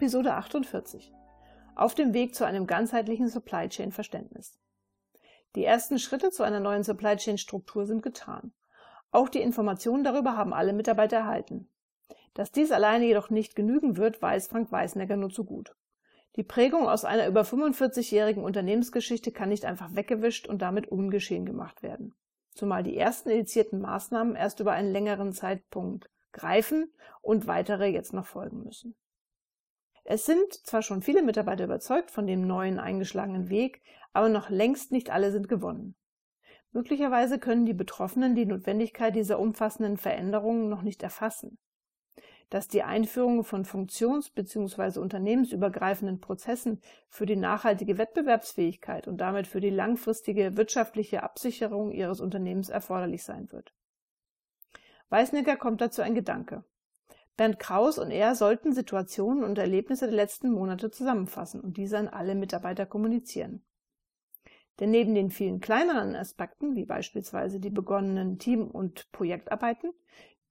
Episode 48. Auf dem Weg zu einem ganzheitlichen Supply Chain Verständnis. Die ersten Schritte zu einer neuen Supply Chain Struktur sind getan. Auch die Informationen darüber haben alle Mitarbeiter erhalten. Dass dies alleine jedoch nicht genügen wird, weiß Frank Weißnecker nur zu gut. Die Prägung aus einer über 45-jährigen Unternehmensgeschichte kann nicht einfach weggewischt und damit ungeschehen gemacht werden. Zumal die ersten initiierten Maßnahmen erst über einen längeren Zeitpunkt greifen und weitere jetzt noch folgen müssen. Es sind zwar schon viele Mitarbeiter überzeugt von dem neuen eingeschlagenen Weg, aber noch längst nicht alle sind gewonnen. Möglicherweise können die Betroffenen die Notwendigkeit dieser umfassenden Veränderungen noch nicht erfassen. Dass die Einführung von funktions- bzw. unternehmensübergreifenden Prozessen für die nachhaltige Wettbewerbsfähigkeit und damit für die langfristige wirtschaftliche Absicherung ihres Unternehmens erforderlich sein wird. Weißnecker kommt dazu ein Gedanke. Bernd Kraus und er sollten Situationen und Erlebnisse der letzten Monate zusammenfassen und diese an alle Mitarbeiter kommunizieren. Denn neben den vielen kleineren Aspekten, wie beispielsweise die begonnenen Team- und Projektarbeiten,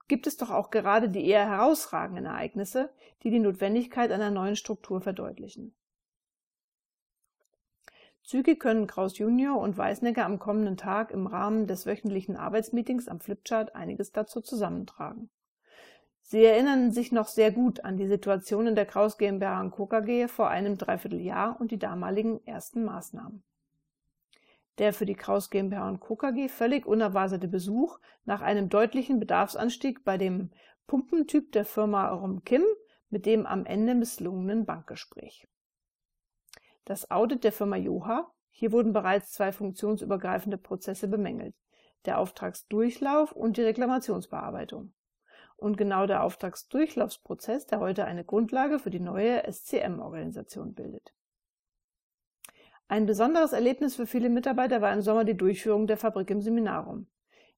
gibt es doch auch gerade die eher herausragenden Ereignisse, die die Notwendigkeit einer neuen Struktur verdeutlichen. Zügig können Kraus Junior und Weißnecker am kommenden Tag im Rahmen des wöchentlichen Arbeitsmeetings am Flipchart einiges dazu zusammentragen. Sie erinnern sich noch sehr gut an die Situation in der Kraus GmbH und Co. KG vor einem Dreivierteljahr und die damaligen ersten Maßnahmen. Der für die Kraus GmbH und Co. KG völlig unerwartete Besuch nach einem deutlichen Bedarfsanstieg bei dem Pumpentyp der Firma Rom Kim mit dem am Ende misslungenen Bankgespräch. Das Audit der Firma Joha, hier wurden bereits zwei funktionsübergreifende Prozesse bemängelt, der Auftragsdurchlauf und die Reklamationsbearbeitung. Und genau der Auftragsdurchlaufsprozess, der heute eine Grundlage für die neue SCM-Organisation bildet. Ein besonderes Erlebnis für viele Mitarbeiter war im Sommer die Durchführung der Fabrik im Seminarum.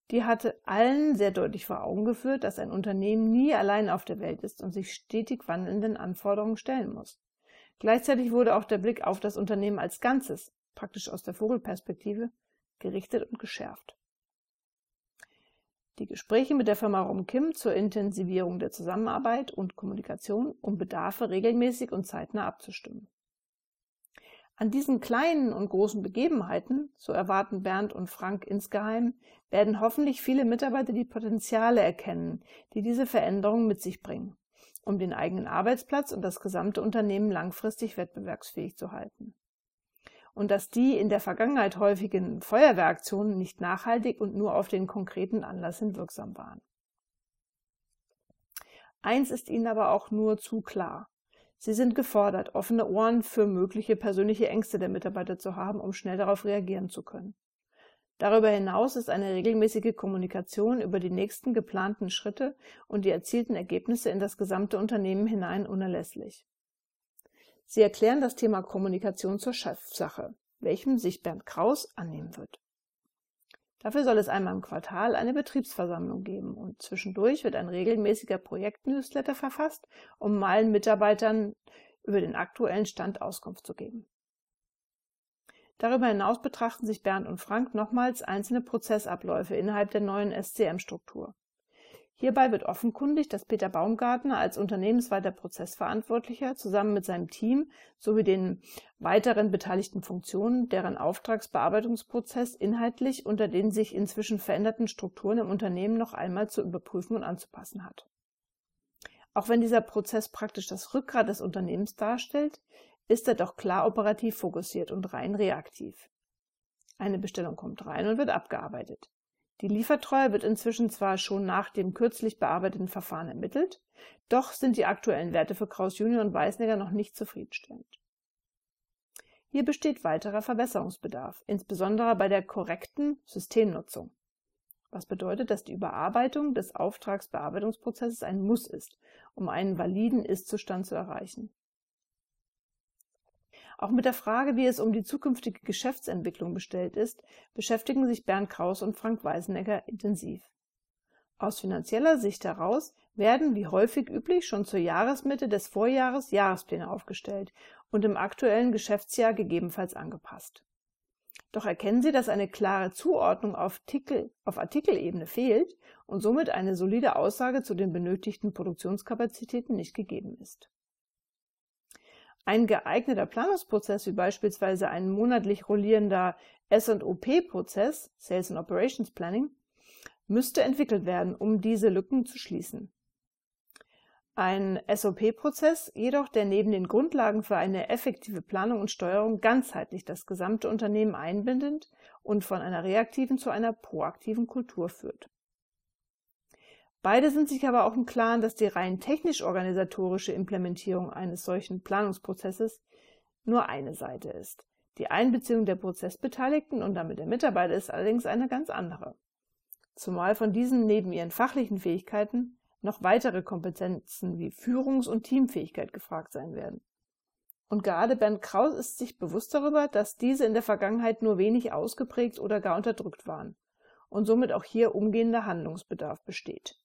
Die hatte allen sehr deutlich vor Augen geführt, dass ein Unternehmen nie allein auf der Welt ist und sich stetig wandelnden Anforderungen stellen muss. Gleichzeitig wurde auch der Blick auf das Unternehmen als Ganzes, praktisch aus der Vogelperspektive, gerichtet und geschärft. Die Gespräche mit der Firma Rom Kim zur Intensivierung der Zusammenarbeit und Kommunikation, um Bedarfe regelmäßig und zeitnah abzustimmen. An diesen kleinen und großen Begebenheiten, so erwarten Bernd und Frank insgeheim, werden hoffentlich viele Mitarbeiter die Potenziale erkennen, die diese Veränderungen mit sich bringen um den eigenen Arbeitsplatz und das gesamte Unternehmen langfristig wettbewerbsfähig zu halten. Und dass die in der Vergangenheit häufigen Feuerwehraktionen nicht nachhaltig und nur auf den konkreten Anlass hin wirksam waren. Eins ist ihnen aber auch nur zu klar. Sie sind gefordert, offene Ohren für mögliche persönliche Ängste der Mitarbeiter zu haben, um schnell darauf reagieren zu können. Darüber hinaus ist eine regelmäßige Kommunikation über die nächsten geplanten Schritte und die erzielten Ergebnisse in das gesamte Unternehmen hinein unerlässlich. Sie erklären das Thema Kommunikation zur Chefsache, welchem sich Bernd Kraus annehmen wird. Dafür soll es einmal im Quartal eine Betriebsversammlung geben und zwischendurch wird ein regelmäßiger Projektnewsletter verfasst, um allen Mitarbeitern über den aktuellen Stand Auskunft zu geben. Darüber hinaus betrachten sich Bernd und Frank nochmals einzelne Prozessabläufe innerhalb der neuen SCM-Struktur. Hierbei wird offenkundig, dass Peter Baumgartner als unternehmensweiter Prozessverantwortlicher zusammen mit seinem Team sowie den weiteren beteiligten Funktionen deren Auftragsbearbeitungsprozess inhaltlich unter den sich inzwischen veränderten Strukturen im Unternehmen noch einmal zu überprüfen und anzupassen hat. Auch wenn dieser Prozess praktisch das Rückgrat des Unternehmens darstellt, ist er doch klar operativ fokussiert und rein reaktiv. Eine Bestellung kommt rein und wird abgearbeitet. Die Liefertreue wird inzwischen zwar schon nach dem kürzlich bearbeiteten Verfahren ermittelt, doch sind die aktuellen Werte für Kraus Junior und Weißnecker noch nicht zufriedenstellend. Hier besteht weiterer Verbesserungsbedarf, insbesondere bei der korrekten Systemnutzung. Was bedeutet, dass die Überarbeitung des Auftragsbearbeitungsprozesses ein Muss ist, um einen validen Ist-Zustand zu erreichen. Auch mit der Frage, wie es um die zukünftige Geschäftsentwicklung bestellt ist, beschäftigen sich Bernd Kraus und Frank Weisenegger intensiv. Aus finanzieller Sicht heraus werden, wie häufig üblich, schon zur Jahresmitte des Vorjahres Jahrespläne aufgestellt und im aktuellen Geschäftsjahr gegebenenfalls angepasst. Doch erkennen Sie, dass eine klare Zuordnung auf, Artikel, auf Artikelebene fehlt und somit eine solide Aussage zu den benötigten Produktionskapazitäten nicht gegeben ist. Ein geeigneter Planungsprozess, wie beispielsweise ein monatlich rollierender S&OP-Prozess, Sales and Operations Planning, müsste entwickelt werden, um diese Lücken zu schließen. Ein SOP-Prozess jedoch, der neben den Grundlagen für eine effektive Planung und Steuerung ganzheitlich das gesamte Unternehmen einbindet und von einer reaktiven zu einer proaktiven Kultur führt. Beide sind sich aber auch im Klaren, dass die rein technisch-organisatorische Implementierung eines solchen Planungsprozesses nur eine Seite ist. Die Einbeziehung der Prozessbeteiligten und damit der Mitarbeiter ist allerdings eine ganz andere. Zumal von diesen neben ihren fachlichen Fähigkeiten noch weitere Kompetenzen wie Führungs- und Teamfähigkeit gefragt sein werden. Und gerade Bernd Kraus ist sich bewusst darüber, dass diese in der Vergangenheit nur wenig ausgeprägt oder gar unterdrückt waren und somit auch hier umgehender Handlungsbedarf besteht.